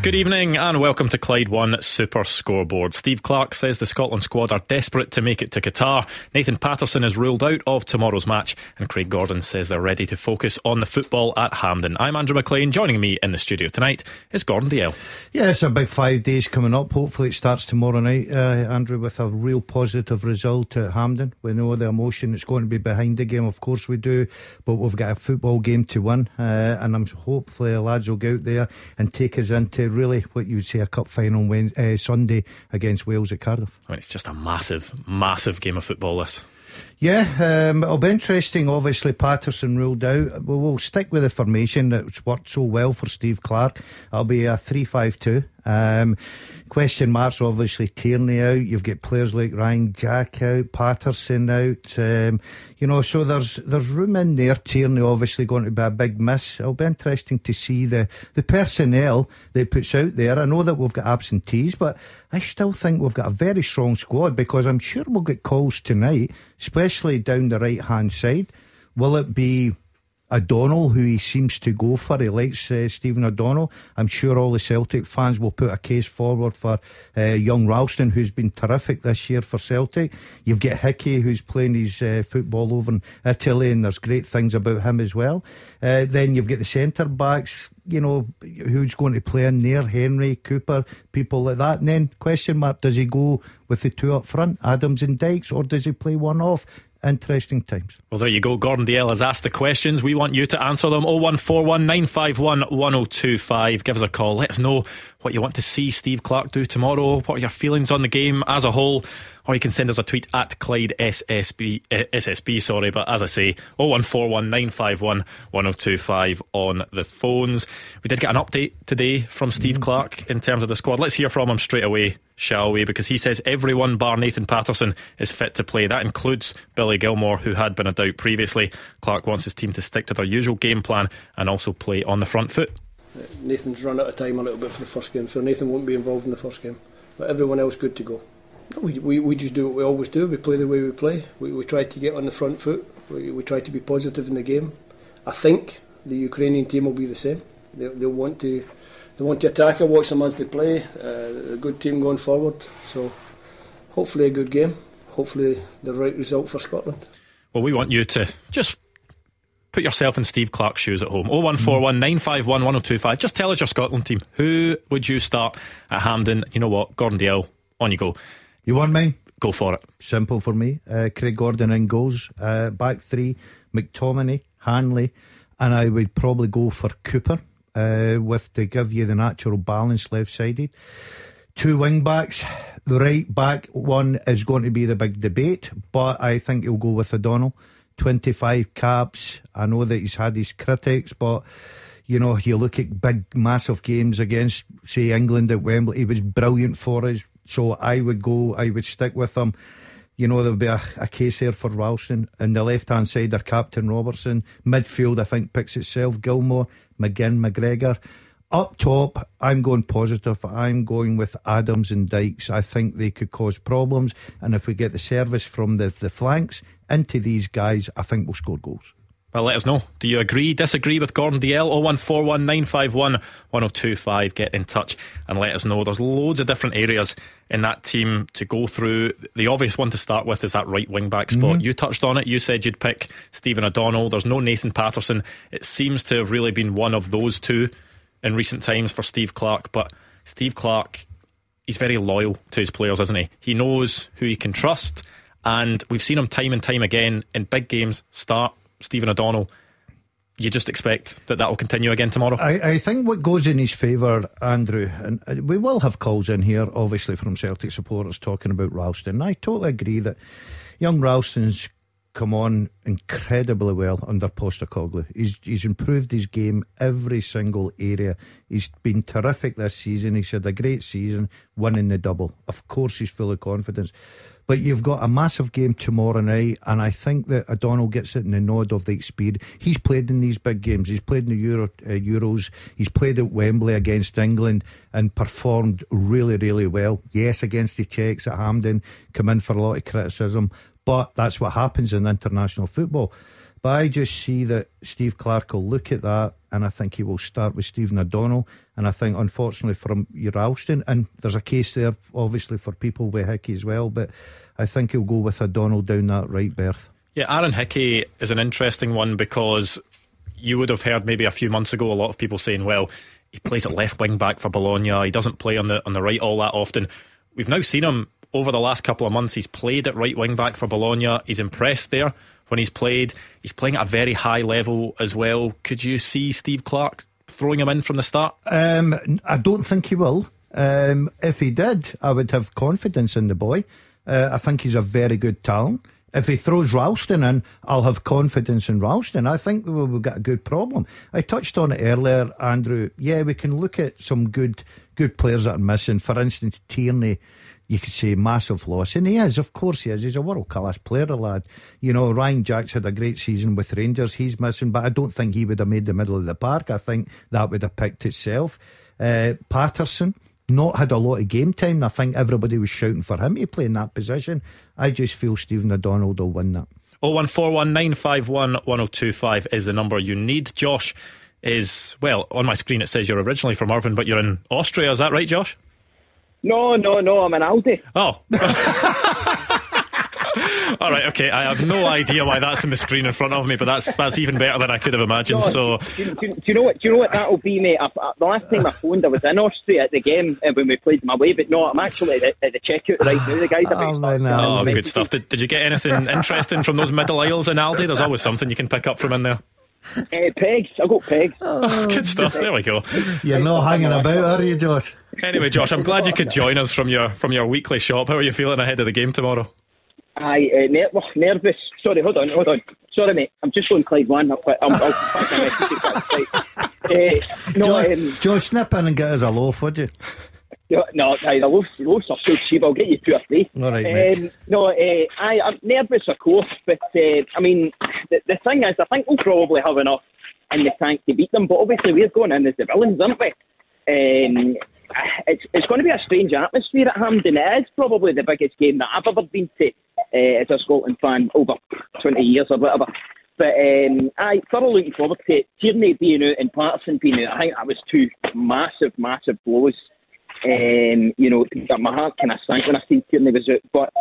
Good evening and welcome to Clyde One Super Scoreboard. Steve Clarke says the Scotland squad are desperate to make it to Qatar. Nathan Patterson is ruled out of tomorrow's match, and Craig Gordon says they're ready to focus on the football at Hampden. I'm Andrew Maclean. Joining me in the studio tonight is Gordon Dalziel. Yeah, it's a big five days coming up. Hopefully, it starts tomorrow night, uh, Andrew, with a real positive result at Hampden. We know the emotion that's going to be behind the game, of course we do, but we've got a football game to win, uh, and I'm hopefully the lads will go out there and take us into really what you would say a cup final Wednesday, uh, Sunday against Wales at Cardiff. I mean, it's just a massive, massive game of football. This. Yeah, um, it'll be interesting. Obviously, Patterson ruled out. We'll, we'll stick with the formation that's worked so well for Steve Clarke. It'll be a 3 5 2. Um, question marks, obviously, Tierney out. You've got players like Ryan Jack out, Patterson out. Um, you know, so there's there's room in there. Tierney obviously going to be a big miss. It'll be interesting to see the, the personnel that puts out there. I know that we've got absentees, but I still think we've got a very strong squad because I'm sure we'll get calls tonight, especially down the right hand side. Will it be O'Donnell, who he seems to go for. He likes uh, Stephen O'Donnell. I'm sure all the Celtic fans will put a case forward for uh, young Ralston, who's been terrific this year for Celtic. You've got Hickey, who's playing his uh, football over in Italy, and there's great things about him as well. Uh, then you've got the centre backs. You know who's going to play in there? Henry, Cooper, people like that. And then question mark: Does he go with the two up front, Adams and Dykes, or does he play one off? Interesting times. Well, there you go. Gordon Dalziel has asked the questions. We want you to answer them. 0141 951 1025. Give us a call. Let us know what you want to see Steve Clarke do tomorrow. What are your feelings on the game as a whole? Or you can send us a tweet at Clyde SSB, uh, SSB sorry, but as I say, 0141 951 1025 on the phones. We did get an update today from Steve mm-hmm. Clarke in terms of the squad. Let's hear from him straight away, shall we? Because he says everyone bar Nathan Patterson is fit to play. That includes Billy Gilmour, who had been a doubt previously. Clarke wants his team to stick to their usual game plan and also play on the front foot. Nathan's run out of time a little bit for the first game, so Nathan won't be involved in the first game. But everyone else good to go. We, we, we just do what we always do. We play the way we play. We, we try to get on the front foot. We, we try to be positive in the game. I think the Ukrainian team will be the same. They, they'll want to they want to attack and watch them as they play. Uh, a good team going forward. So hopefully a good game. Hopefully the right result for Scotland. Well, we want you to just put yourself in Steve Clarke's shoes at home. 0141 951 1025. Just tell us your Scotland team. Who would you start at Hampden? You know what? Gordon Dalziel, on you go. You want mine? Go for it. Simple for me. Uh, Craig Gordon in goals. Uh, back three, McTominay, Hanley, and I would probably go for Cooper uh, with to give you the natural balance left sided. Two wing backs. The right back one is going to be the big debate, but I think he'll go with O'Donnell. 25 caps. I know that he's had his critics, but you know, you look at big, massive games against, say, England at Wembley, he was brilliant for us. So I would go, I would stick with him. You know, there'll be a, a case here for Ralston. And the left hand side, their captain Robertson. Midfield, I think, picks itself. Gilmour, McGinn, McGregor. Up top, I'm going positive. I'm going with Adams and Dykes. I think they could cause problems. And if we get the service from the, the flanks into these guys, I think we'll score goals. Well, let us know. Do you agree, disagree with Gordon Dalziel? 0141 951 1025. Get in touch and let us know. There's loads of different areas in that team to go through. The obvious one to start with is that right wing back spot. Mm-hmm. You touched on it. You said you'd pick Stephen O'Donnell. There's no Nathan Patterson. It seems to have really been one of those two in recent times for Steve Clarke. But Steve Clarke, he's very loyal to his players, isn't he? He knows who he can trust. And we've seen him time and time again in big games start Stephen O'Donnell, you just expect that that will continue again tomorrow? I, I think what goes in his favour, Andrew, and we will have calls in here, obviously, from Celtic supporters talking about Ralston. I totally agree that young Ralston's come on incredibly well under Postecoglou. He's he's improved his game every single area. He's been terrific this season. He's had a great season, winning the double. Of course, he's full of confidence. But you've got a massive game tomorrow night, and I think that O'Donnell gets it in the nod of the experience. He's played in these big games. He's played in the Euro, uh, Euros. He's played at Wembley against England and performed really, really well. Yes, against the Czechs at Hampden, come in for a lot of criticism, but that's what happens in international football. But I just see that Steve Clarke will look at that, and I think he will start with Stephen O'Donnell. And I think, unfortunately, for your Alston, and there's a case there, obviously, for people with Hickey as well, but I think he'll go with O'Donnell down that right berth. Yeah, Aaron Hickey is an interesting one because you would have heard maybe a few months ago a lot of people saying, well, he plays at left wing back for Bologna. He doesn't play on the on the right all that often. We've now seen him over the last couple of months. He's played at right wing back for Bologna. He's impressed there when he's played. He's playing at a very high level as well. Could you see Steve Clarke throwing him in from the start? Um, I don't think he will. Um, if he did, I would have confidence in the boy. Uh, I think he's a very good talent. If he throws Ralston in, I'll have confidence in Ralston. I think we've got a good problem. I touched on it earlier, Andrew. Yeah, we can look at some good good players that are missing. For instance, Tierney you could say massive loss, and he is, of course, he is. He's a world class player, a lad. You know, Ryan Jacks had a great season with Rangers. He's missing, but I don't think he would have made the middle of the park. I think that would have picked itself. Uh, Patterson not had a lot of game time. I think everybody was shouting for him to play in that position. I just feel Stephen O'Donnell will win that. 01419511025 is the number you need. Josh is, well, on my screen it says you're originally from Irvine, but you're in Austria. Is that right, Josh? No, no, no. I'm an Aldi. Oh. All right, okay. I have no idea why that's in the screen in front of me, but that's that's even better than I could have imagined. No, so, do, do, do, you know what? Do you know what that'll be, mate? I, I, the last time I phoned, I was in Austria at the game uh, when we played my way, but no, I'm actually at, at the checkout right now. The guys are oh, man, no. oh, good stuff. Did, did you get anything interesting from those middle aisles in Aldi? There's always something you can pick up from in there. Uh, pegs. I got pegs. Oh, good stuff. There we go. You're not hanging about, are you, Josh? Anyway, Josh, I'm glad you could join us from your from your weekly shop. How are you feeling ahead of the game tomorrow? I uh, ner- oh, nervous. Sorry, hold on, hold on. Sorry, mate. I'm just on Clyde one. I'll, I'll, I'll uh, no, Josh, um, Josh, snip in and get us a loaf, would you? No, no, the loaves, loaves are so cheap. I'll get you two or three. All right, um, No, uh, I, I'm nervous, of course, but uh, I mean, the, the thing is, I think we'll probably have enough in the tank to beat them. But obviously, we're going in as the villains, aren't we? Um, it's, it's going to be a strange atmosphere at Hampden. It is probably the biggest game that I've ever been to uh, as a Scotland fan over 20 years or whatever. But um, I thoroughly looking forward to it. Tierney being out and Patterson being out. I think that was two massive, massive blows. Um, you know, my heart kind of sank when I seen Tierney was out. But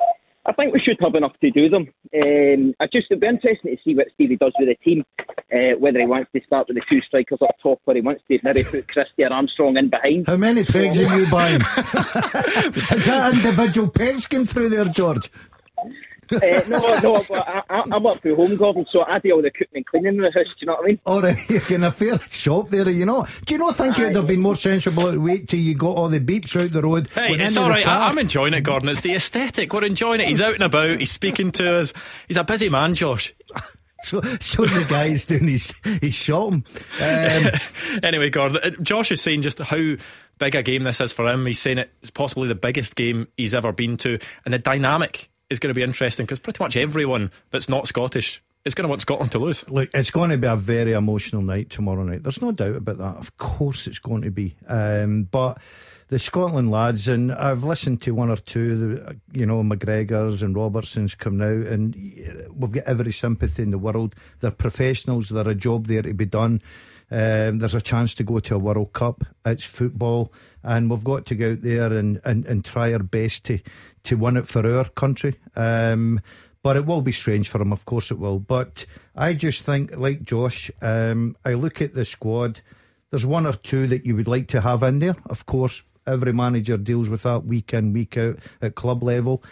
I think we should have enough to do them. Um, I just it'd be interesting to see what Stevie does with the team, uh, whether he wants to start with the two strikers up top or he wants to maybe put Christie or Armstrong in behind. How many pegs are you buying? Is that individual pegs going through there, George? Uh, no, no, but I, I, I work from home, Gordon, so I do all the cooking and cleaning in the house. Do you know what I mean? All right, you're in a fair shop there, you know. Do you not think it'd have been more sensible to wait till you got all the beeps out the road? Hey, it's all right. I, am enjoying it, Gordon. It's the aesthetic. We're enjoying it. He's out and about. He's speaking to us. He's a busy man, Josh. So, so the guy is doing his, his shopping. Um, anyway, Gordon, uh, Josh is saying just how big a game this is for him. He's saying it's possibly the biggest game he's ever been to, and the dynamic is going to be interesting because pretty much everyone that's not Scottish is going to want Scotland to lose. Look, it's going to be a very emotional night tomorrow night. There's no doubt about that. Of course, it's going to be. Um, but the Scotland lads, and I've listened to one or two, you know, McGregor's and Robertson's come out, and we've got every sympathy in the world. They're professionals, there's a job there to be done. Um, there's a chance to go to a World Cup. It's football, and we've got to go out there and, and, and try our best to, to win it for our country. Um, but it will be strange for him, of course it will. But I just think, like Josh, um, I look at the squad. There's one or two that you would like to have in there. Of course, every manager deals with that week in, week out at club level.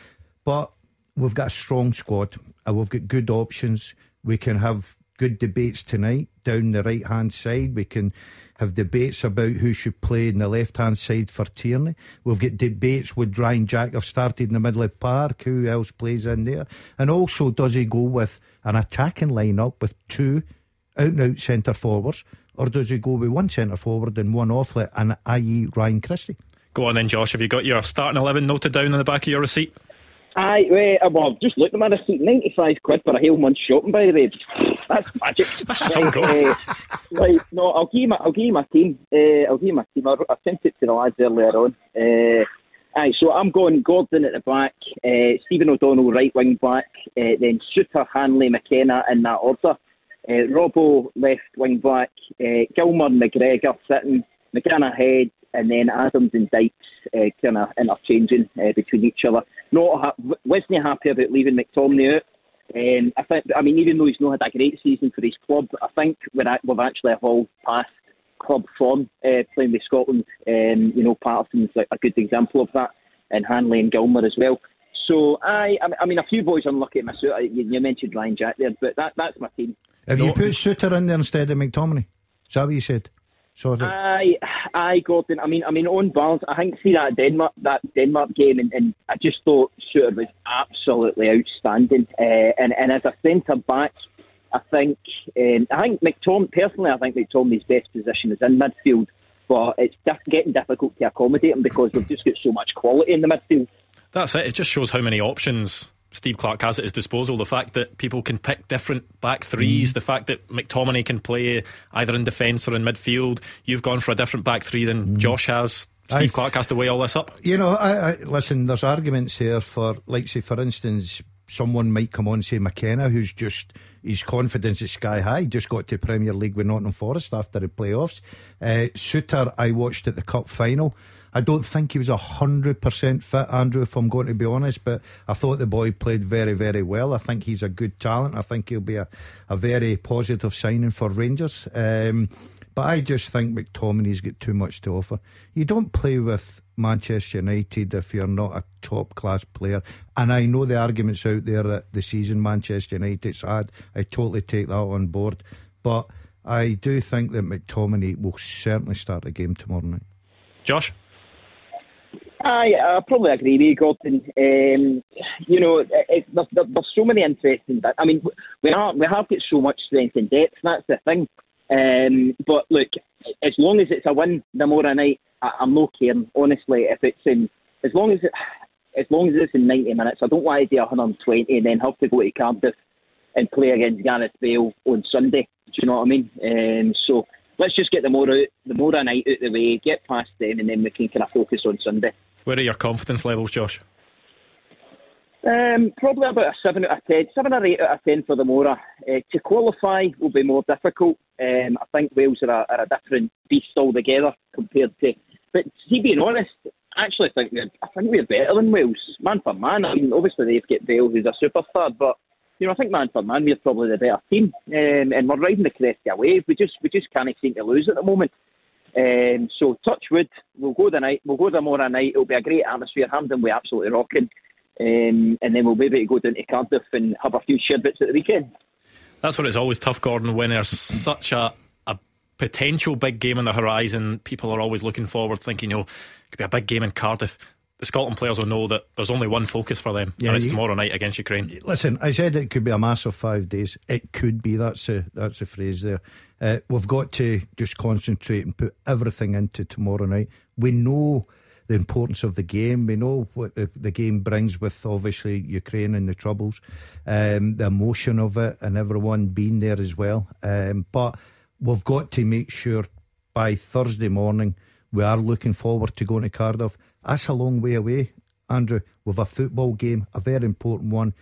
But we've got a strong squad. and we've got good options. We can have good debates tonight down the right hand side. We can have debates about who should play in the left hand side for Tierney. We've got debates with Ryan Jack have started in the middle of park, who else plays in there? And also, does he go with an attacking lineup with two out and out centre forwards, or does he go with one centre forward and one offlet, and i.e. Ryan Christie? Go on then, Josh. Have you got your starting 11 noted down in the back of your receipt? I uh, well, just look at my receipt. Ninety-five quid for a whole month's shopping, by the way. That's magic. That's so good. Uh, right, no, I'll give you my, I'll give you my team. Uh, I'll give you my team. I, I sent it to the lads earlier on. Uh, aye, so I'm going Gordon at the back, uh, Stephen O'Donnell right wing back, uh, then Souttar, Hanley, McKenna in that order. Uh, Robbo left wing back, uh, Gilmour, McGregor sitting, McGinn ahead, and then Adams and Dykes uh, kind of interchanging uh, between each other. Not ha- wasn't happy about leaving McTominay out. Um, I think, I mean, even though he's not had a great season for his club, I think we're at, we've actually evolved past club form uh, playing with Scotland. Um, you know, Patterson's like a good example of that, and Hanley and Gilmour as well. So I, I mean, a few boys unlucky at my suit. You, you mentioned Ryan Jack there, but that, that's my team. Have you put Souttar in there instead of McTominay? Is that what you said? Sorry. I, I, Gordon. I mean, I mean, on balance, I think see that Denmark, that Denmark game, and, and I just thought Souttar was absolutely outstanding. Uh, and and as a centre back, I think, um, I think McTom. Personally, I think McTominay's best position is in midfield, but it's diff- getting difficult to accommodate him because we've just got so much quality in the midfield. That's it. It just shows how many options Steve Clarke has at his disposal. The fact that people can pick different back threes, mm. the fact that McTominay can play either in defence or in midfield. You've gone for a different back three than mm. Josh has. Steve I, Clarke has to weigh all this up. You know, I, I, listen. There's arguments here for, like, say, for instance, someone might come on say McKenna, who's just his confidence is sky high. Just got to Premier League with Nottingham Forest after the playoffs. Uh, Souttar, I watched at the cup final. I don't think he was hundred percent fit, Andrew. If I'm going to be honest, but I thought the boy played very, very well. I think he's a good talent. I think he'll be a, a very positive signing for Rangers. Um, but I just think McTominay's got too much to offer. You don't play with Manchester United if you're not a top class player. And I know the arguments out there that the season Manchester United's had. I totally take that on board. But I do think that McTominay will certainly start the game tomorrow night. Josh? I, I probably agree with you, Gordon. Um, you know, it, it, there, there, there's so many interesting. I mean, we are we have got so much strength and depth. That's the thing. Um, but look, as long as it's a win tomorrow night, I, I'm not caring. Honestly, if it's in, as long as it, as long as it's in 90 minutes, I don't want to do 120 and then have to go to Cardiff and play against Gareth Bale on Sunday. Do you know what I mean? Um, so let's just get the more out, the more night out of the way, get past them, and then we can kind of focus on Sunday. Where are your confidence levels, Josh? Um, probably about a 7 out of 10, 7 or 8 out of 10 for the Mora. Uh, to qualify will be more difficult. Um, I think Wales are a, are a, different beast altogether compared to. But to be honest, I actually think I think we're better than Wales, man for man. I mean, obviously they've got Bale, who's a superstar, but you know, I think man for man we're probably the better team, um, and we're riding the crest of a wave. We just we just can't seem to lose at the moment. Um, so touch wood, we'll go the night, we'll go tomorrow night. It'll be a great atmosphere. Hampden we absolutely rocking, um, and then we'll be able to go down to Cardiff and have a few sherbets at the weekend. That's what it's always tough, Gordon. When there's such a a potential big game on the horizon, people are always looking forward, thinking, you know, it could be a big game in Cardiff the Scotland players will know that there's only one focus for them, yeah, and it's you, tomorrow night against Ukraine. Listen, I said it could be a massive five days. It could be. That's a that's a phrase there. Uh, we've got to just concentrate and put everything into tomorrow night. We know the importance of the game. We know what the, the game brings with obviously Ukraine and the troubles, um, the emotion of it, and everyone being there as well. Um, but we've got to make sure by Thursday morning we are looking forward to going to Cardiff. That's a long way away, Andrew. With a football game, a very important one.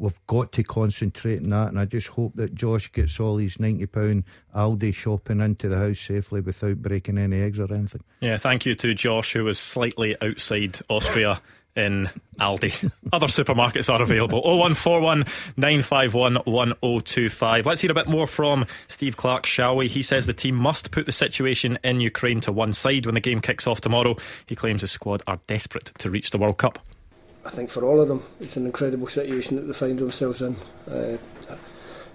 We've got to concentrate on that, and I just hope that Josh gets all his ninety pound Aldi shopping into the house safely without breaking any eggs or anything. Yeah, thank you to Josh, who was slightly outside Austria in Aldi. Other supermarkets are available. 0141 951 1025. Let's hear a bit more from Steve Clarke, shall we? He says the team must put the situation in Ukraine to one side when the game kicks off tomorrow. He claims his squad are desperate to reach the World Cup. I think for all of them, it's an incredible situation that they find themselves in. Uh,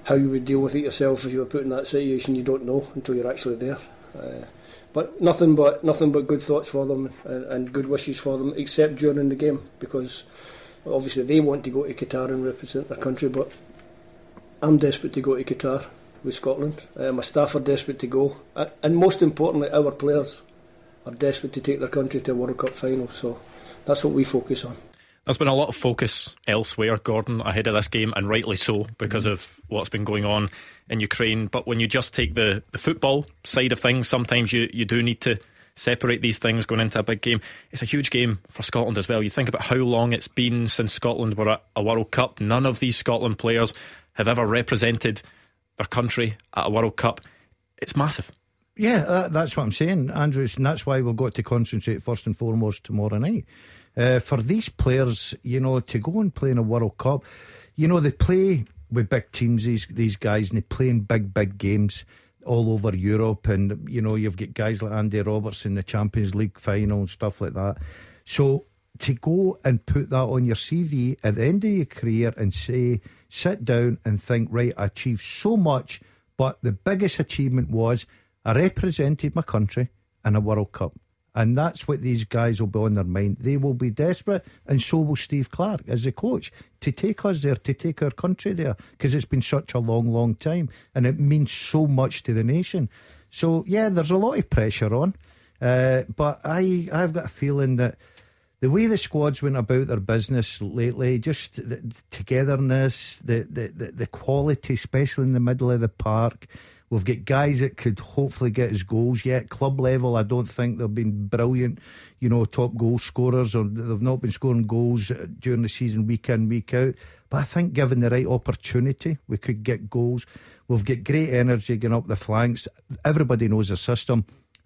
how you would deal with it yourself if you were put in that situation, you don't know until you're actually there. Uh, but nothing but nothing but good thoughts for them and, and, good wishes for them, except during the game, because obviously they want to go to Qatar and represent their country. But I'm desperate to go to Qatar with Scotland. Uh, my staff are desperate to go, and most importantly, our players are desperate to take their country to a World Cup final. So that's what we focus on. There's been a lot of focus elsewhere, Gordon, ahead of this game, and rightly so because mm. of what's been going on in Ukraine. But when you just take the, the football side of things, sometimes you, you do need to separate these things going into a big game. It's a huge game for Scotland as well. You think about how long it's been since Scotland were at a World Cup. None of these Scotland players have ever represented their country at a World Cup. It's massive. Yeah, uh, that's what I'm saying, Andrews, and that's why we've got to concentrate first and foremost tomorrow night. Uh, for these players, you know, to go and play in a World Cup, you know, they play with big teams, these, these guys, and they play in big, big games all over Europe. And, you know, you've got guys like Andy Roberts in the Champions League final and stuff like that. So to go and put that on your CV at the end of your career and say, sit down and think, right, I achieved so much, but the biggest achievement was I represented my country in a World Cup. And that's what these guys will be on their mind. They will be desperate, and so will Steve Clarke as the coach, to take us there, to take our country there, because it's been such a long, long time. And it means so much to the nation. So, yeah, there's a lot of pressure on. Uh, but I, I've got a feeling that the way the squads went about their business lately, just the, the togetherness, the, the, the, the quality, especially in the middle of the park, We've got guys that could hopefully get his goals yet. Club level, I don't think they've been brilliant, you know, top goal scorers, or they've not been scoring goals during the season week in, week out. But I think given the right opportunity, we could get goals. We've got great energy going up the flanks. Everybody knows the system.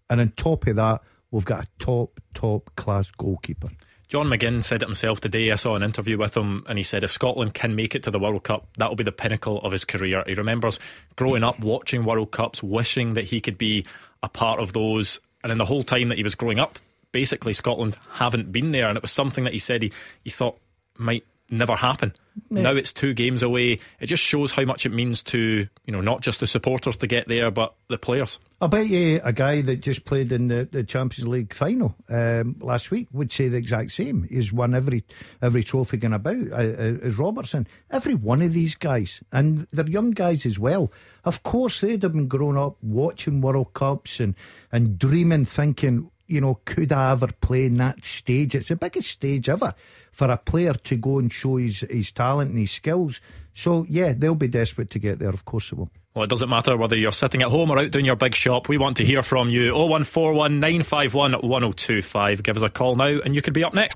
And on top of that, we've got a top, top class goalkeeper. John McGinn said it himself today. I saw an interview with him, and he said if Scotland can make it to the World Cup, that will be the pinnacle of his career. He remembers growing up watching World Cups, wishing that he could be a part of those. And in the whole time that he was growing up, basically Scotland haven't been there. And it was something that he said he, he thought might never happen. Yeah. Now it's two games away. It just shows how much it means to, you know, not just the supporters to get there, but the players. I bet you a guy that just played in the, the Champions League final um, last week would say the exact same. He's won every every trophy going about, uh, uh, as Robertson. Every one of these guys, and they're young guys as well. Of course, they'd have been grown up watching World Cups and, and dreaming, thinking, you know, could I ever play in that stage? It's the biggest stage ever for a player to go and show his, his talent and his skills. So, yeah, they'll be desperate to get there. Of course, they will. Well, it doesn't matter whether you're sitting at home or out doing your big shop. We want to hear from you. 0141 951 1025. Give us a call now and you could be up next.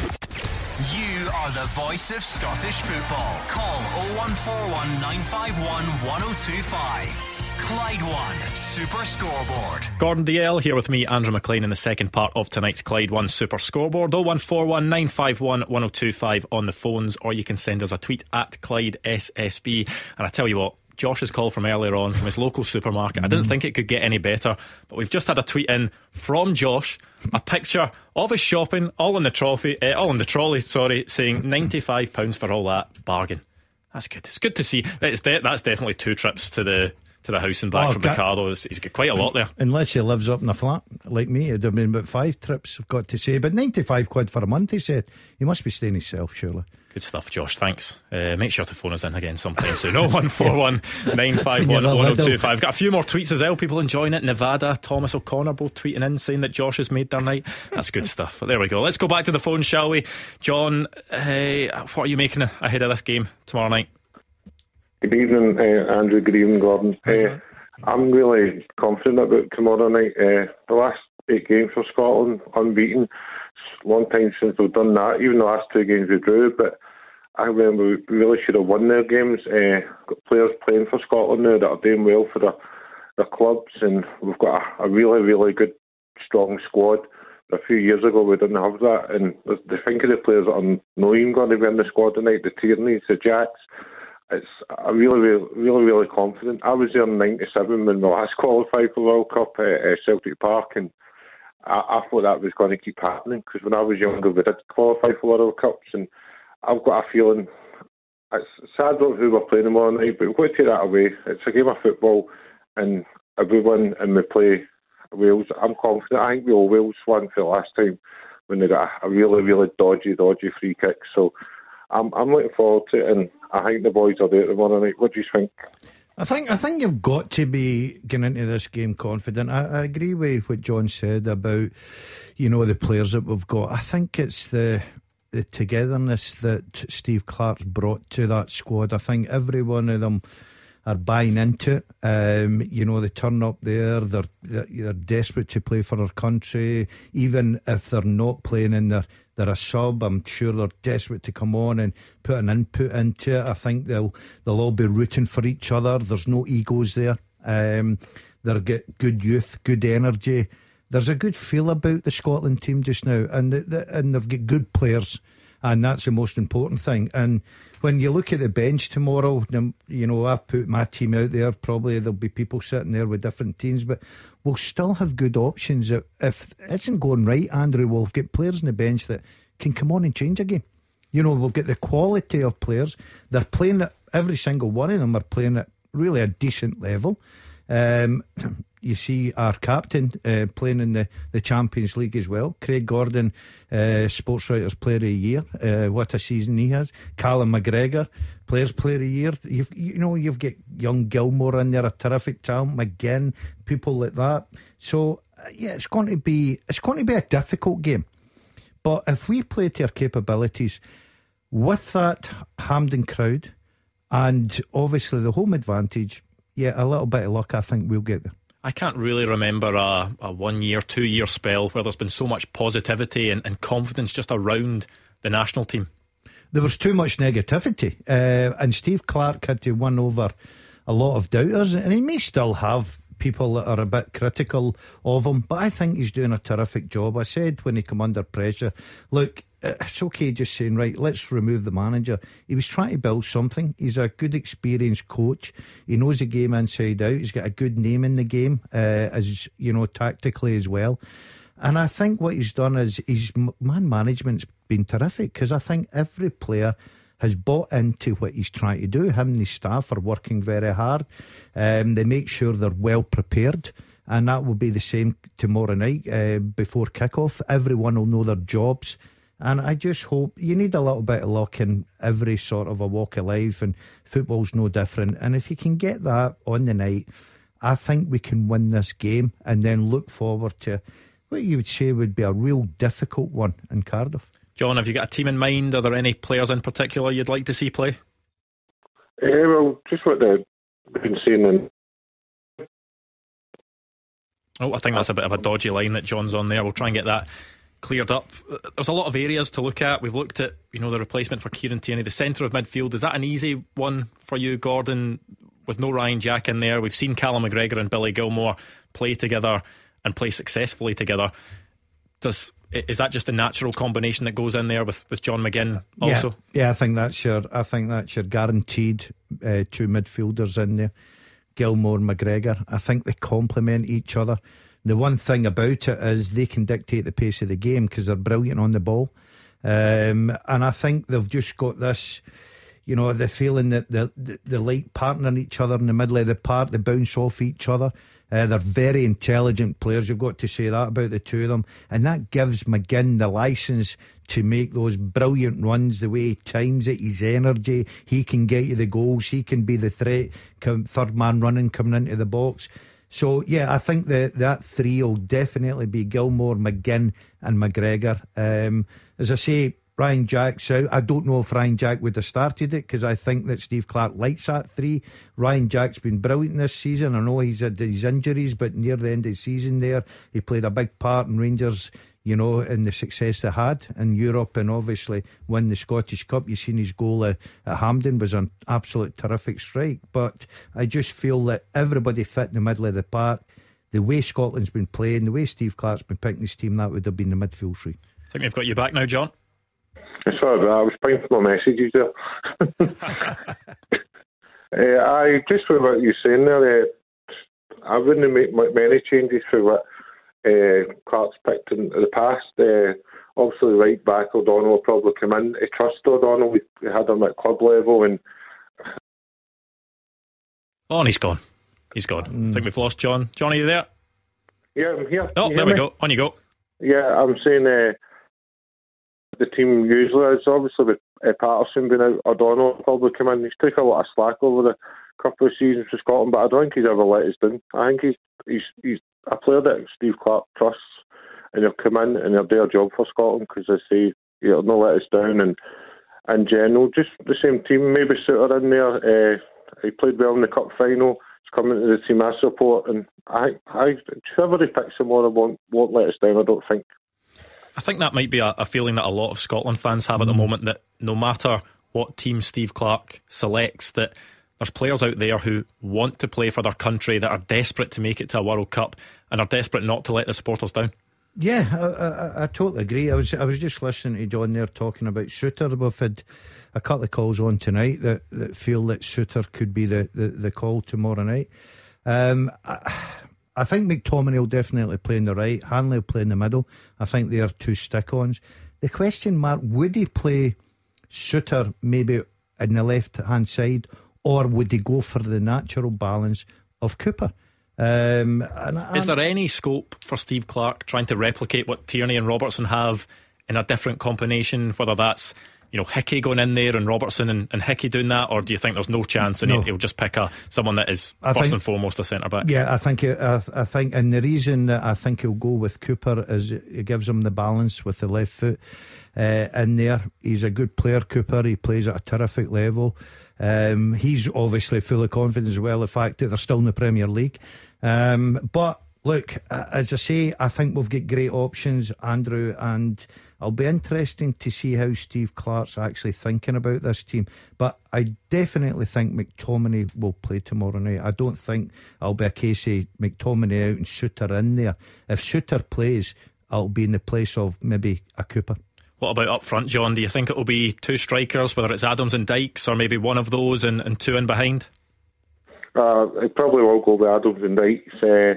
You are the voice of Scottish football. Call 0141 951 1025. Clyde One Super Scoreboard. Gordon Dalziel here with me, Andrew Maclean, in the second part of tonight's Clyde One Super Scoreboard. 0141 951 1025 on the phones, or you can send us a tweet at Clyde SSB. And I tell you what, Josh's call from earlier on from his local supermarket. I didn't think it could get any better, but we've just had a tweet in from Josh, a picture of his shopping, all in the trophy, uh, all in the trolley, sorry, saying ninety-five pounds for all that bargain. That's good. It's good to see. It's de- that's definitely two trips to the to the house and back oh, from Ricardo. He's got quite a lot there. Unless he lives up in a flat like me, it'd have been about five trips, I've got to say. But 95 quid for a month, he said. He must be staying himself, surely. Good stuff, Josh. Thanks. Uh, make sure to phone us in again sometime soon. 0141 951 1025. Got a few more tweets as well. People enjoying it. Nevada, Thomas O'Connor both tweeting in saying that Josh has made their night. That's good stuff. But there we go. Let's go back to the phone, shall we? John, uh, what are you making ahead of this game tomorrow night? Good evening, uh, Andrew. Good evening, Gordon. Uh, I'm really confident about tomorrow night. Uh, the last eight games for Scotland, unbeaten. It's a long time since we've done that. Even the last two games we drew, but I remember we really should have won their games. Uh, got players playing for Scotland now that are doing well for their, their clubs, and we've got a, a really, really good, strong squad. A few years ago, we didn't have that, and the think of the players that are not even going to be in the squad tonight: the Tierneys, the Jacks it's I'm really, really, really, really confident. I was there in '97 when we last qualified for World Cup at uh, Celtic Park, and I, I thought that was going to keep happening because when I was younger, we did qualify for World Cups, and I've got a feeling. It's sad about who we're playing tomorrow night, but we've got to take that away. It's a game of football, and if we win and we play Wales, I'm confident. I think we all Wales won for the last time when they got a really, really dodgy, dodgy free kick. So I'm, I'm looking forward to it, and I think the boys are there tomorrow night. What do you think? I think I think you've got to be getting into this game confident. I, I, agree with what John said about you know the players that we've got. I think it's the the togetherness that Steve Clarke's brought to that squad. I think every one of them are buying into it. Um, you know, they turn up there, they're, they're, they're desperate to play for their country, even if they're not playing in their they're a sub. I'm sure they're desperate to come on and put an input into it. I think they'll they'll all be rooting for each other. There's no egos there. Um, they'll get good youth, good energy. There's a good feel about the Scotland team just now, and and they've got good players, and that's the most important thing. And when you look at the bench tomorrow, you know I've put my team out there. Probably there'll be people sitting there with different teams, but we'll still have good options. If it isn't going right, Andrew, we'll get players on the bench that can come on and change a game. You know, we've got the quality of players. They're playing at every single one of them are playing at really a decent level. Um, you see our captain uh, playing in the, the Champions League as well. Craig Gordon, uh, Sports Writers Player of the Year. Uh, what a season he has. Callum McGregor, Players Player of the Year. You've, you know, you've got young Gilmour in there, a terrific talent. McGinn, people like that. So uh, yeah, it's going to be it's going to be a difficult game. But if we play to our capabilities with that Hampden crowd and obviously the home advantage, yeah, a little bit of luck, I think we'll get there. I can't really remember a, a one year, two year spell where there's been so much positivity and, and confidence just around the national team. There was too much negativity, uh, and Steve Clarke had to win over a lot of doubters, and he may still have people that are a bit critical of him, but I think he's doing a terrific job. I said when he come under pressure, look, it's okay just saying, right, let's remove the manager. He was trying to build something. He's a good, experienced coach. He knows the game inside out. He's got a good name in the game, uh, as you know, tactically as well. And I think what he's done is his man management's been terrific because I think every player has bought into what he's trying to do. Him and his staff are working very hard. Um, they make sure they're well prepared. And that will be the same tomorrow night uh, before kick-off. Everyone will know their jobs and I just hope you need a little bit of luck in every sort of a walk of life, and football's no different. And if you can get that on the night, I think we can win this game and then look forward to what you would say would be a real difficult one in Cardiff. John, have you got a team in mind? Are there any players in particular you'd like to see play? Yeah, well, just what they've been seeing in Oh, I think that's a bit of a dodgy line that John's on there. We'll try and get that cleared up. There's a lot of areas to look at. We've looked at, you know, the replacement for Kieran Tierney, the centre of midfield. Is that an easy one for you, Gordon, with no Ryan Jack in there? We've seen Callum McGregor and Billy Gilmour play together and play successfully together. Does is that just a natural combination that goes in there with, with John McGinn also? Yeah, yeah, I think that's your I think that's your guaranteed uh, two midfielders in there. Gilmour, McGregor. I think they complement each other. The one thing about it is they can dictate the pace of the game because they're brilliant on the ball. Um, and I think they've just got this, you know, the feeling that they, they like partnering each other in the middle of the park, they bounce off each other. Uh, they're very intelligent players. You've got to say that about the two of them. And that gives McGinn the license to make those brilliant runs the way he times it, his energy. He can get you the goals. He can be the threat, third man running, coming into the box. So yeah, I think that that three will definitely be Gilmour, McGinn, and McGregor. Um, as I say, Ryan Jack's out. I don't know if Ryan Jack would have started it because I think that Steve Clarke likes that three. Ryan Jack's been brilliant this season. I know he's had his injuries, but near the end of the season there, he played a big part in Rangers you know, in the success they had in Europe and obviously win the Scottish Cup. You've seen his goal at, at Hampden was an absolute terrific strike. But I just feel that everybody fit in the middle of the park. The way Scotland's been playing, the way Steve Clarke's been picking his team, that would have been the midfield three. I think we've got you back now, John. Sorry, I was playing for my messages there. uh, I just for what you're saying there, uh, I wouldn't make many changes for what uh, Clarke's picked in the past. Uh, obviously, right back O'Donnell will probably come in. I trust O'Donnell. We had him at club level, and oh, and he's gone. He's gone. Mm. I think we've lost John. John, are you there? Yeah, I'm here. Oh, there we go. On you go. Yeah, I'm saying uh, the team usually is obviously with uh, Patterson being out. O'Donnell probably come in. He's took a lot of slack over the couple of seasons for Scotland, but I don't think he's ever let us down. I think he's he's he's a player that Steve Clarke trusts, and he'll come in and he'll do a job for Scotland because they say he'll not let us down. And in general, just the same team. Maybe Souttar in there. Uh, he played well in the cup final. He's coming to the team I support, and I, I, whoever he picks tomorrow won't won't let us down. I don't think. I think that might be a, a feeling that a lot of Scotland fans have at the mm. moment. That no matter what team Steve Clarke selects, that there's players out there who want to play for their country that are desperate to make it to a World Cup and are desperate not to let the supporters down. Yeah, I, I, I, totally agree. I was I was just listening to John there talking about Souttar. We've had a couple of calls on tonight that, that feel that Souttar could be the, the, the call tomorrow night. Um, I, I think McTominay will definitely play in the right. Hanley will play in the middle. I think they are two stick-ons. The question mark: Would he play Souttar maybe in the left-hand side, or would they go for the natural balance of Cooper? Um, and, and Is there any scope for Steve Clarke trying to replicate what Tierney and Robertson have in a different combination? Whether that's you know Hickey going in there and Robertson and, and Hickey doing that, or do you think there's no chance and no. he'll just pick a someone that is I first think, and foremost a centre back? Yeah, I think I, I think, and the reason that I think he'll go with Cooper is it gives him the balance with the left foot uh, in there. He's a good player, Cooper. He plays at a terrific level. Um, he's obviously full of confidence as well. The fact that they're still in the Premier League. Um, but look, as I say, I think we've got great options, Andrew, and it'll be interesting to see how Steve Clarke's actually thinking about this team. But I definitely think McTominay will play tomorrow night. I don't think it'll be a case of McTominay out and Souttar in there. If Souttar plays, it'll be in the place of maybe a Cooper. What about up front, John? Do you think it'll be two strikers, whether it's Adams and Dykes, or maybe one of those and, and two in behind? Uh, it probably will go with Adams and Dykes. Uh,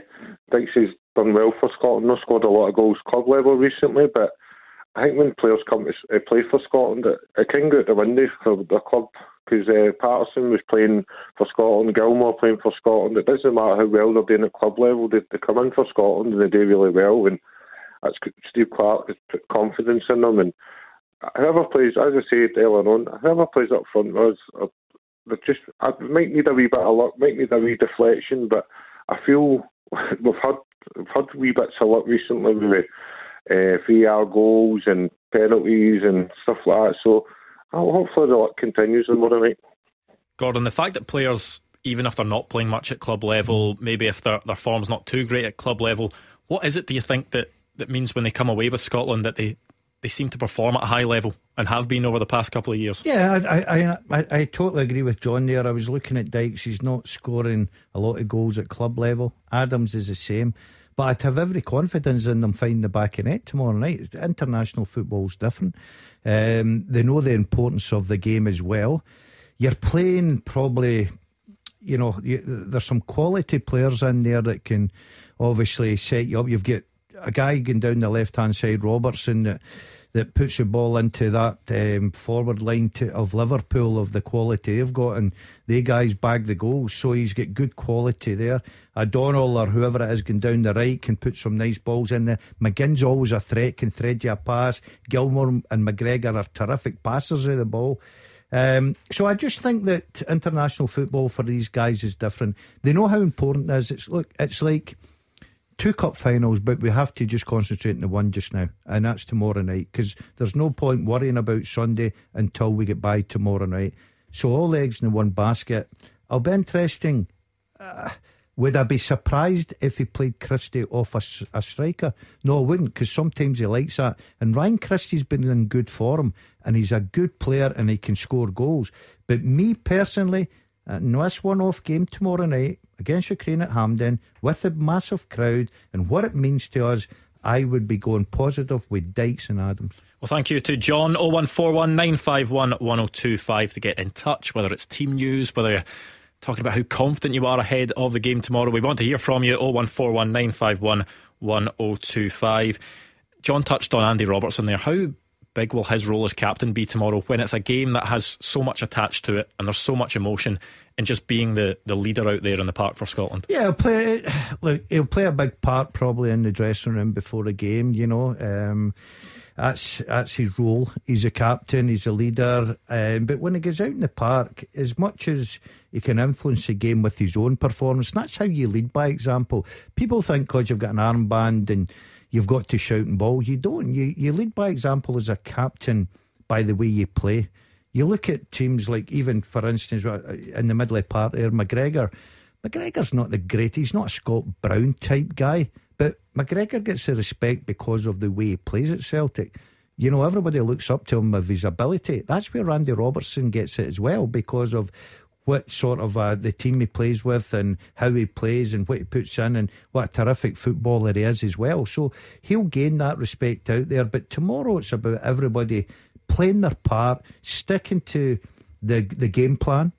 Dykes has done well for Scotland. Not scored a lot of goals club level recently, but I think when players come to uh, play for Scotland, it, it can go out the window for the club because uh, Patterson was playing for Scotland, Gilmour playing for Scotland. It doesn't matter how well they're doing at club level; they, they come in for Scotland and they do really well. And that's Steve Clarke has put confidence in them. And whoever plays, as I said earlier on, whoever plays up front was uh, uh, they just I might need a wee bit of luck, might need a wee deflection, but I feel we've had we've had wee bits of luck recently with uh, VAR goals and penalties and stuff like that. So uh, hopefully the luck continues tomorrow night. Gordon, the fact that players, even if they're not playing much at club level, maybe if their their form's not too great at club level, what is it do you think that, that means when they come away with Scotland that they, they seem to perform at a high level and have been over the past couple of years. Yeah, I, I, I, I, totally agree with John there. I was looking at Dykes, he's not scoring a lot of goals at club level. Adams is the same. But I'd have every confidence in them finding the back of net tomorrow night. International football's different. Um, they know the importance of the game as well. You're playing probably, you know, you, there's some quality players in there that can obviously set you up. You've got a guy going down the left hand side, Robertson, that that puts the ball into that um, forward line to, of Liverpool of the quality they've got, and they guys bag the goals. So he's got good quality there. O'Donnell or whoever it is going down the right can put some nice balls in there. McGinn's always a threat, can thread you a pass. Gilmour and McGregor are terrific passers of the ball. Um, so I just think that international football for these guys is different. They know how important it is. It's look, it's like two cup finals, but we have to just concentrate on the one just now, and that's tomorrow night because there's no point worrying about Sunday until we get by tomorrow night. So all eggs in the one basket. I'll be interesting. Uh, would I be surprised if he played Christie off a, a striker? No, I wouldn't, because sometimes he likes that. And Ryan Christie's been in good form, and he's a good player, and he can score goals. But me personally, in this one-off game tomorrow night, against Ukraine at Hampden with a massive crowd and what it means to us, I would be going positive with Dykes and Adams. Well, thank you to John 0141 951 1025 to get in touch, whether it's team news, whether you're talking about how confident you are ahead of the game tomorrow. We want to hear from you 0141 951 1025. John touched on Andy Robertson there. How big will his role as captain be tomorrow when it's a game that has so much attached to it and there's so much emotion? and just being the, the leader out there in the park for Scotland. Yeah, he'll play. Look, he'll play a big part probably in the dressing room before a game. You know, um, that's that's his role. He's a captain. He's a leader. Um, but when he goes out in the park, as much as he can influence the game with his own performance, that's how you lead by example. People think because you've got an armband and you've got to shout and ball. You don't. You you lead by example as a captain by the way you play. You look at teams like even for instance uh, in the middle part there, McGregor. McGregor's not the great. He's not a Scott Brown type guy, but McGregor gets the respect because of the way he plays at Celtic. You know, everybody looks up to him with his ability. That's where Andy Robertson gets it as well because of what sort of uh, the team he plays with and how he plays and what he puts in and what a terrific footballer he is as well. So he'll gain that respect out there. But tomorrow it's about everybody playing their part, sticking to the the game plan,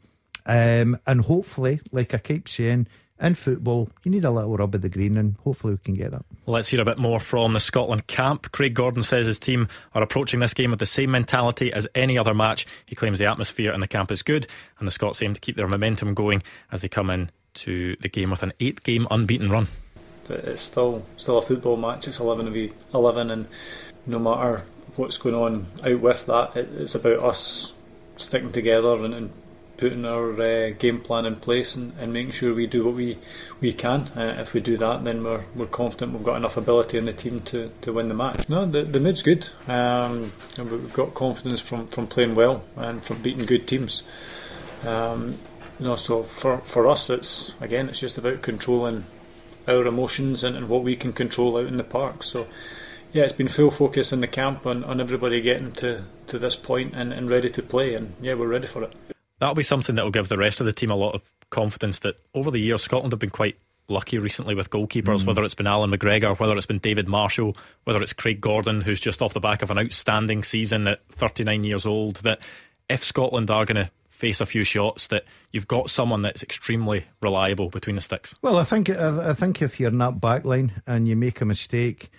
um, and hopefully, like I keep saying, in football, you need a little rub of the green, and hopefully we can get that. Let's hear a bit more from the Scotland camp. Craig Gordon says his team are approaching this game with the same mentality as any other match. He claims the atmosphere in the camp is good, and the Scots aim to keep their momentum going as they come in to the game with an eight-game unbeaten run. It's still still a football match. It's eleven v eleven, and no matter what's going on out with that, it's about us sticking together and, and putting our uh, game plan in place and, and, making sure we do what we we can. Uh, if we do that, then we're we're confident we've got enough ability in the team to, to win the match. No, the the mood's good. Um, we've got confidence from, from playing well and from beating good teams. Um, you know, so for for us, it's again, it's just about controlling our emotions and, and what we can control out in the park. So. Yeah, it's been full focus in the camp on, on everybody getting to, to this point and, and ready to play, and yeah, we're ready for it that'll be something that will give the rest of the team a lot of confidence that over the years Scotland have been quite lucky recently with goalkeepers, mm. whether it's been Allan McGregor, whether it's been David Marshall, whether it's Craig Gordon, who's just off the back of an outstanding season at 39 years old. That if Scotland are going to face a few shots, that you've got someone that's extremely reliable between the sticks. Well, I think I think if you're in that back line and you make a mistake,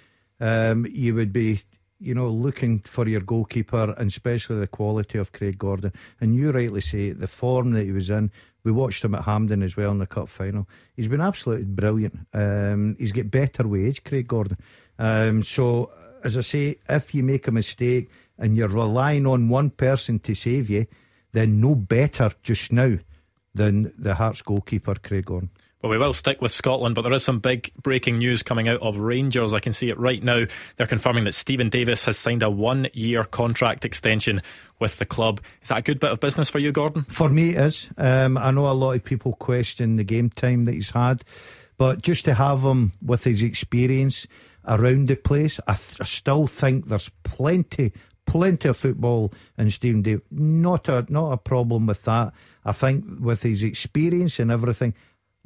um, you would be you know, looking for your goalkeeper and especially the quality of Craig Gordon. And you rightly say the form that he was in. We watched him at Hampden as well in the cup final. He's been absolutely brilliant. Um, he's got better wage, Craig Gordon. Um, so, as I say, if you make a mistake and you're relying on one person to save you, then no better just now than the Hearts goalkeeper, Craig Gordon. Well, we will stick with Scotland, but there is some big breaking news coming out of Rangers. I can see it right now. They're confirming that Steven Davis has signed a one year contract extension with the club. Is that a good bit of business for you, Gordon? For me, it is. Um, I know a lot of people question the game time that he's had, but just to have him with his experience around the place, I, th- I still think there's plenty, plenty of football in Steven Davis. Not a, not a problem with that. I think with his experience and everything,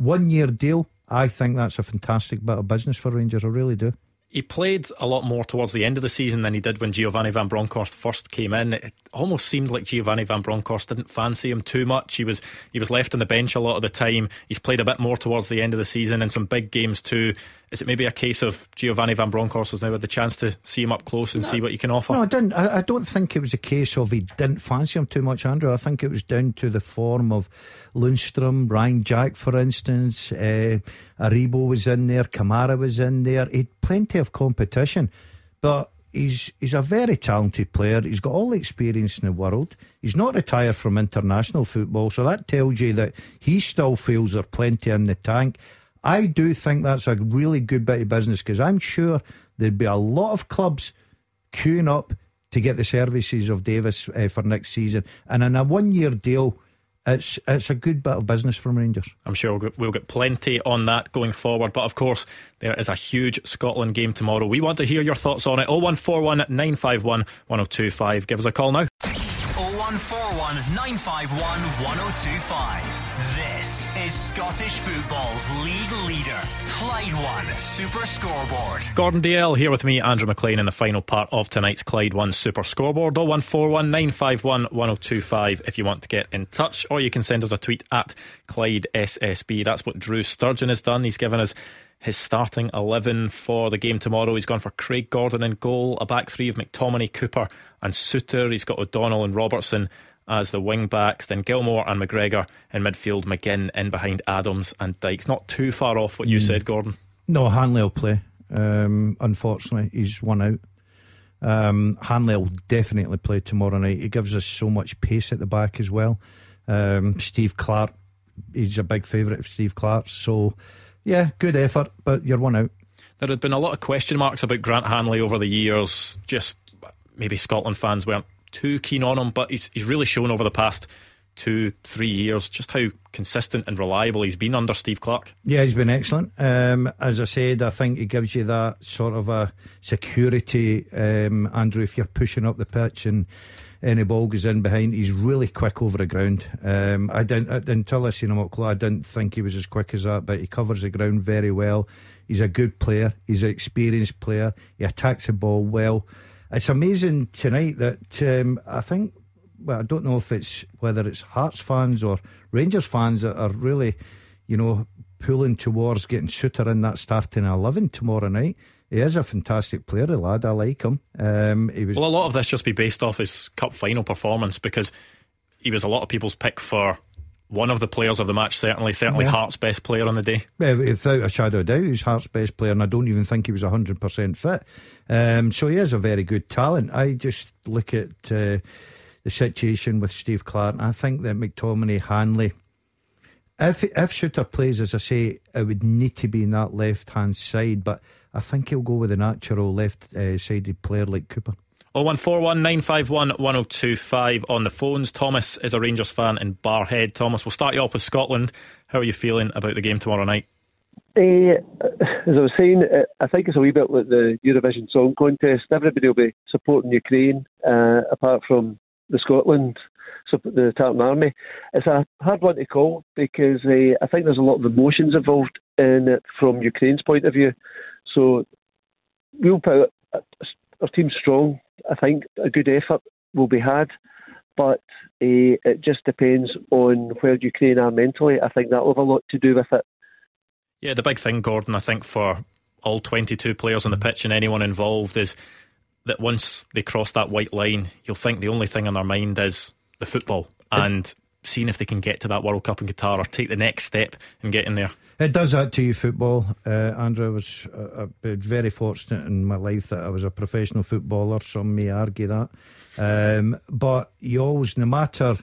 one year deal, I think that's a fantastic bit of business for Rangers. I really do. He played a lot more towards the end of the season than he did when Giovanni Van Bronckhorst first came in. It almost seemed like Giovanni Van Bronckhorst didn't fancy him too much. He was he was left on the bench a lot of the time. He's played a bit more towards the end of the season in some big games too. Is it maybe a case of Giovanni Van Bronckhorst has now had the chance to see him up close and no, see what he can offer? No, I didn't. I, I, don't think it was a case of he didn't fancy him too much, Andrew. I think it was down to the form of Lundstram, Ryan Jack, for instance. Uh, Aribo was in there, Kamara was in there. He'd plenty of competition, but he's he's a very talented player. He's got all the experience in the world. He's not retired from international football, so that tells you that he still feels there's plenty in the tank. I do think that's a really good bit of business because I'm sure there'd be a lot of clubs queuing up to get the services of Davis uh, for next season. And in a one year deal, it's it's a good bit of business from Rangers. I'm sure we'll get, we'll get plenty on that going forward. But of course, there is a huge Scotland game tomorrow. We want to hear your thoughts on it. 0141 951 1025. Give us a call now. 0141 951 1025. This is Scottish football's league leader, Clyde One Super Scoreboard. Gordon Dalziel here with me, Andrew McLean, in the final part of tonight's Clyde One Super Scoreboard. 0141 951 1025 if you want to get in touch, or you can send us a tweet at Clyde SSB. That's what Drew Sturgeon has done. He's given us his starting 11 for the game tomorrow. He's gone for Craig Gordon in goal, a back three of McTominay, Cooper, and Souttar. He's got O'Donnell and Robertson as the wing backs, then Gilmour and McGregor in midfield, McGinn in behind Adams and Dykes. Not too far off what you mm. said, Gordon. No, Hanley will play. Um, unfortunately, he's one out. Um, Hanley will definitely play tomorrow night. He gives us so much pace at the back as well. Um, Steve Clarke, he's a big favourite of Steve Clarke's. So yeah, good effort, but you're one out. There had been a lot of question marks about Grant Hanley over the years. Just maybe Scotland fans weren't too keen on him, but he's he's really shown over the past two, three years just how consistent and reliable he's been under Steve Clarke. Yeah, he's been excellent. Um, as I said, I think he gives you that sort of a security, um, Andrew, if you're pushing up the pitch and any ball goes in behind. He's really quick over the ground. Um, I didn't I, until I seen him up close. I didn't think he was as quick as that, but he covers the ground very well. He's a good player. He's an experienced player. He attacks the ball well. It's amazing tonight that um, I think. Well, I don't know if it's whether it's Hearts fans or Rangers fans that are really, you know, pulling towards getting Souttar in that starting eleven tomorrow night. He is a fantastic player, the lad. I like him. Um, he was well. A lot of this just be based off his cup final performance because he was a lot of people's pick for one of the players of the match. Certainly, certainly yeah. Hearts' best player on the day. Yeah, without a shadow of doubt, he's Hearts' best player, and I don't even think he was hundred percent fit. Um, so he is a very good talent. I just look at uh, the situation with Steve Clarke. I think that McTominay, Hanley. If if Souttar plays, as I say, it would need to be in that left hand side, but I think he'll go with a natural left uh, sided player like Cooper. 0141 951 1025 on the phones. Thomas is a Rangers fan in Barrhead. Thomas, we'll start you off with Scotland. How are you feeling about the game tomorrow night? Uh, as I was saying, uh, I think it's a wee bit like the Eurovision Song Contest. Everybody will be supporting Ukraine, uh, apart from the Scotland, the Tartan Army. It's a hard one to call because uh, I think there's a lot of emotions involved in it from Ukraine's point of view. So we'll put our team strong. I think a good effort will be had, but uh, it just depends on where Ukraine are mentally. I think that will have a lot to do with it. Yeah, the big thing, Gordon, I think for all 22 players on the pitch and anyone involved is that once they cross that white line, you'll think the only thing on their mind is the football and seeing if they can get to that World Cup in Qatar or take the next step and get in there. It does that to you, football. Uh, Andrew, I was uh, very fortunate in my life that I was a professional footballer. Some may argue that. Um, but you always, no matter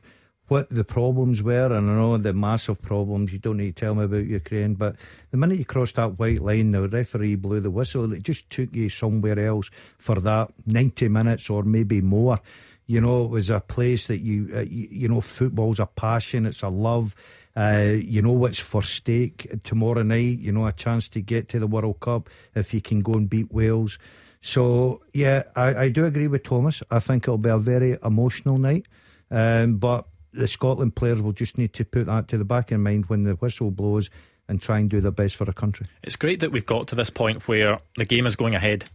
what the problems were, and I know the massive problems, you don't need to tell me about Ukraine, but the minute you crossed that white line, the referee blew the whistle, it just took you somewhere else for that 90 minutes or maybe more. You know, it was a place that you, uh, you, you know, football's a passion, it's a love. Uh, you know what's for stake tomorrow night. You know a chance to get to the World Cup if you can go and beat Wales. So yeah, I, I do agree with Thomas. I think it'll be a very emotional night, um, but the Scotland players will just need to put that to the back of mind when the whistle blows and try and do their best for the country. It's great that we've got to this point where the game is going ahead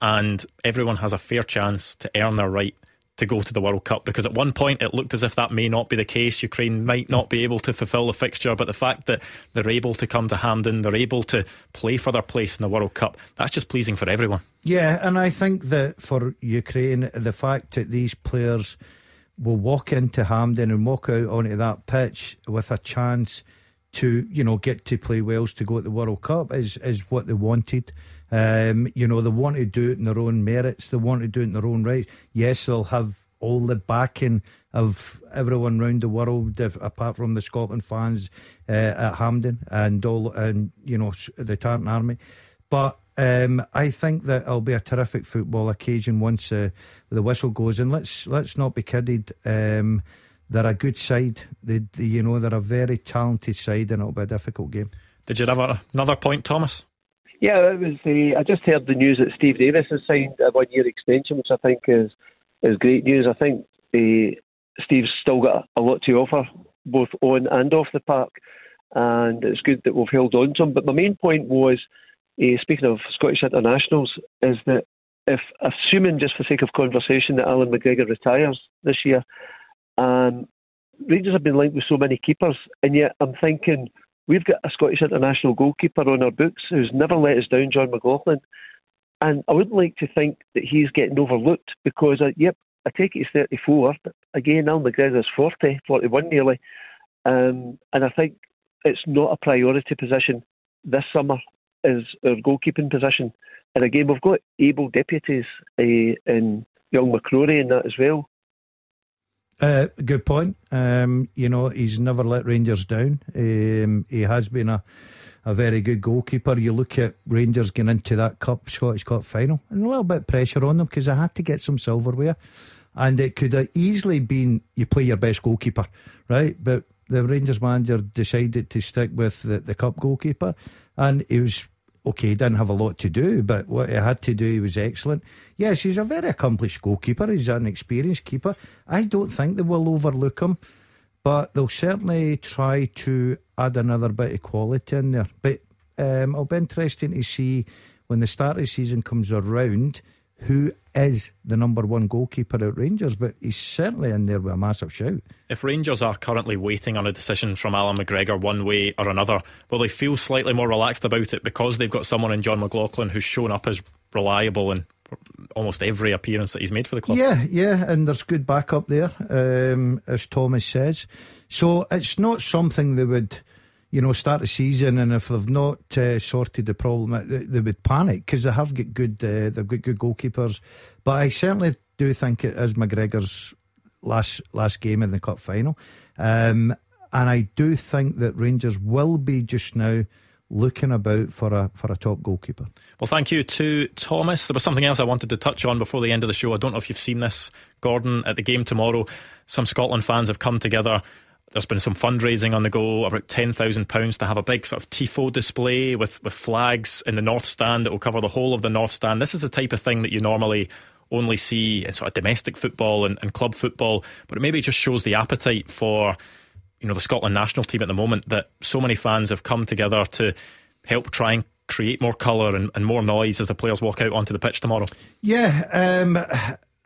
and everyone has a fair chance to earn their right to go to the World Cup because at one point it looked as if that may not be the case. Ukraine might not be able to fulfil the fixture, but the fact that they're able to come to Hampden, they're able to play for their place in the World Cup, that's just pleasing for everyone. Yeah, and I think that for Ukraine, the fact that these players will walk into Hampden and walk out onto that pitch with a chance to, you know, get to play Wales to go to the World Cup is is what they wanted. Um, you know, they want to do it in their own merits. They want to do it in their own right. Yes, they'll have all the backing of everyone around the world, if, apart from the Scotland fans uh, at Hampden and all, and you know, the Tartan Army. But um, I think that it'll be a terrific football occasion once uh, the whistle goes. And let's let's not be kidded. Um, they're a good side. They, they, you know, they're a very talented side, and it'll be a difficult game. Did you have another point, Thomas? Yeah, it was. The, I just heard the news that Steve Davis has signed a one-year extension, which I think is is great news. I think the, Steve's still got a lot to offer, both on and off the park, and it's good that we've held on to him. But my main point was, uh, speaking of Scottish internationals, is that if assuming just for sake of conversation that Allan McGregor retires this year, um, Rangers have been linked with so many keepers, and yet I'm thinking We've got a Scottish international goalkeeper on our books who's never let us down, Jon McLaughlin. And I wouldn't like to think that he's getting overlooked because, uh, yep, I take it he's 34. But again, Al McGregor's 40, 41 nearly. Um, and I think it's not a priority position this summer is our goalkeeping position. And again, we've got able deputies uh, in young McCrorie in that as well. Uh, good point. Um, you know, he's never let Rangers down. Um, he has been a, a very good goalkeeper. You look at Rangers getting into that Cup, Scottish Cup final, and a little bit of pressure on them because they had to get some silverware. And it could have easily been you play your best goalkeeper, right? But the Rangers manager decided to stick with the, the Cup goalkeeper, and he was okay, he didn't have a lot to do, but what he had to do, he was excellent. Yes, he's a very accomplished goalkeeper. He's an experienced keeper. I don't think they will overlook him, but they'll certainly try to add another bit of quality in there. But um, it'll be interesting to see when the start of the season comes around who is the number one goalkeeper at Rangers, but he's certainly in there with a massive shout. If Rangers are currently waiting on a decision from Allan McGregor one way or another, will they feel slightly more relaxed about it because they've got someone in Jon McLaughlin who's shown up as reliable in almost every appearance that he's made for the club? Yeah, yeah, and there's good backup there, um, as Thomas says. So it's not something they would you know, start the season, and if they've not uh, sorted the problem, they, they would panic because they have got good, uh, they've got good goalkeepers. But I certainly do think it is McGregor's last last game in the cup final, um, and I do think that Rangers will be just now looking about for a for a top goalkeeper. Well, thank you to Thomas. There was something else I wanted to touch on before the end of the show. I don't know if you've seen this, Gordon, at the game tomorrow. Some Scotland fans have come together there's been some fundraising on the go, about £10,000 to have a big sort of TIFO display with, with flags in the North Stand that will cover the whole of the North Stand. This is the type of thing that you normally only see in sort of domestic football and, and club football, but it maybe just shows the appetite for you know the Scotland national team at the moment that so many fans have come together to help try and create more colour and, and more noise as the players walk out onto the pitch tomorrow. Yeah, um,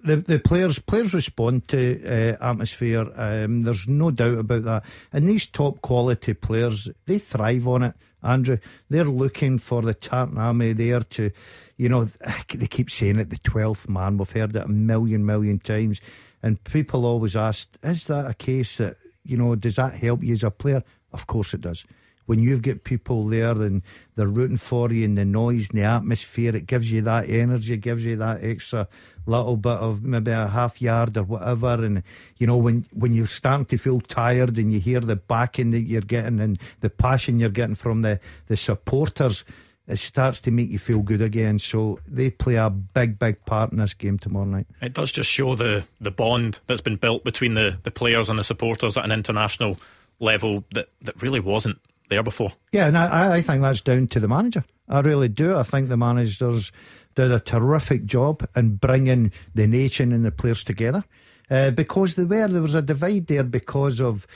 the the players players respond to uh, atmosphere. Um, there's no doubt about that. And these top quality players, they thrive on it. Andrew, they're looking for the Tartan Army there to, you know, they keep saying it, the twelfth man. We've heard it a million million times, and people always ask, is that a case that you know does that help you as a player? Of course it does when you've got people there and they're rooting for you and the noise and the atmosphere, it gives you that energy, gives you that extra little bit of maybe a half yard or whatever. And you know, when when you're starting to feel tired and you hear the backing that you're getting and the passion you're getting from the, the supporters, it starts to make you feel good again. So they play a big, big part in this game tomorrow night. It does just show the, the bond that's been built between the, the players and the supporters at an international level that, that really wasn't there before. Yeah, and I, I think that's down to the manager. I really do. I think the managers did a terrific job in bringing the nation and the players together. Uh, because there were there was a divide there because of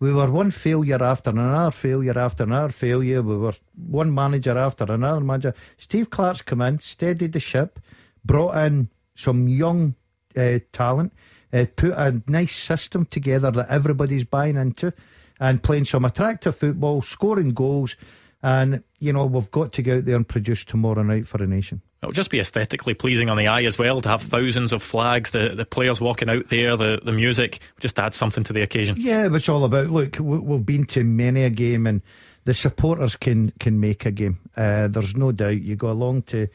we were one failure after another failure after another failure. We were one manager after another manager. Steve Clarke's come in, steadied the ship, brought in some young uh, talent, uh, put a nice system together that everybody's buying into and playing some attractive football, scoring goals. And, you know, we've got to go out there and produce tomorrow night for a nation. It'll just be aesthetically pleasing on the eye as well to have thousands of flags, the, the players walking out there, the, the music, just add something to the occasion. Yeah, it's all about. Look, we've been to many a game and the supporters can, can make a game. Uh, there's no doubt. You go along to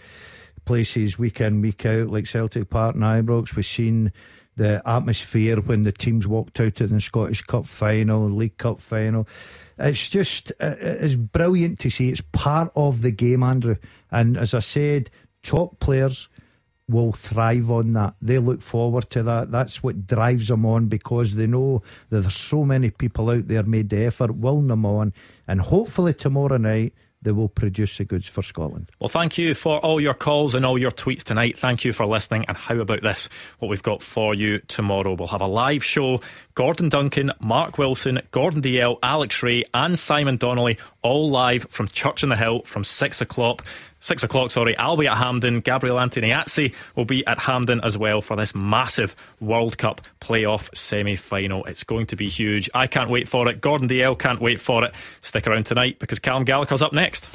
places week in, week out, like Celtic Park and Ibrox. We've seen the atmosphere when the teams walked out of the Scottish Cup final, League Cup final. It's just uh, it's brilliant to see. It's part of the game, Andrew. And as I said, top players will thrive on that. They look forward to that. That's what drives them on because they know that there's so many people out there made the effort, willing them on, and hopefully tomorrow night they will produce the goods for Scotland. Well, thank you for all your calls and all your tweets tonight. Thank you for listening. And how about this? What we've got for you tomorrow? We'll have a live show. Gordon Duncan, Mark Wilson, Gordon Dalziel, Alex Rae, and Simon Donnelly, all live from Church on the Hill from six o'clock. Six o'clock, sorry. I'll be at Hampden. Gabriel Antoniazzi will be at Hampden as well for this massive World Cup playoff semi final. It's going to be huge. I can't wait for it. Gordon Dalziel can't wait for it. Stick around tonight because Callum Gallagher's up next.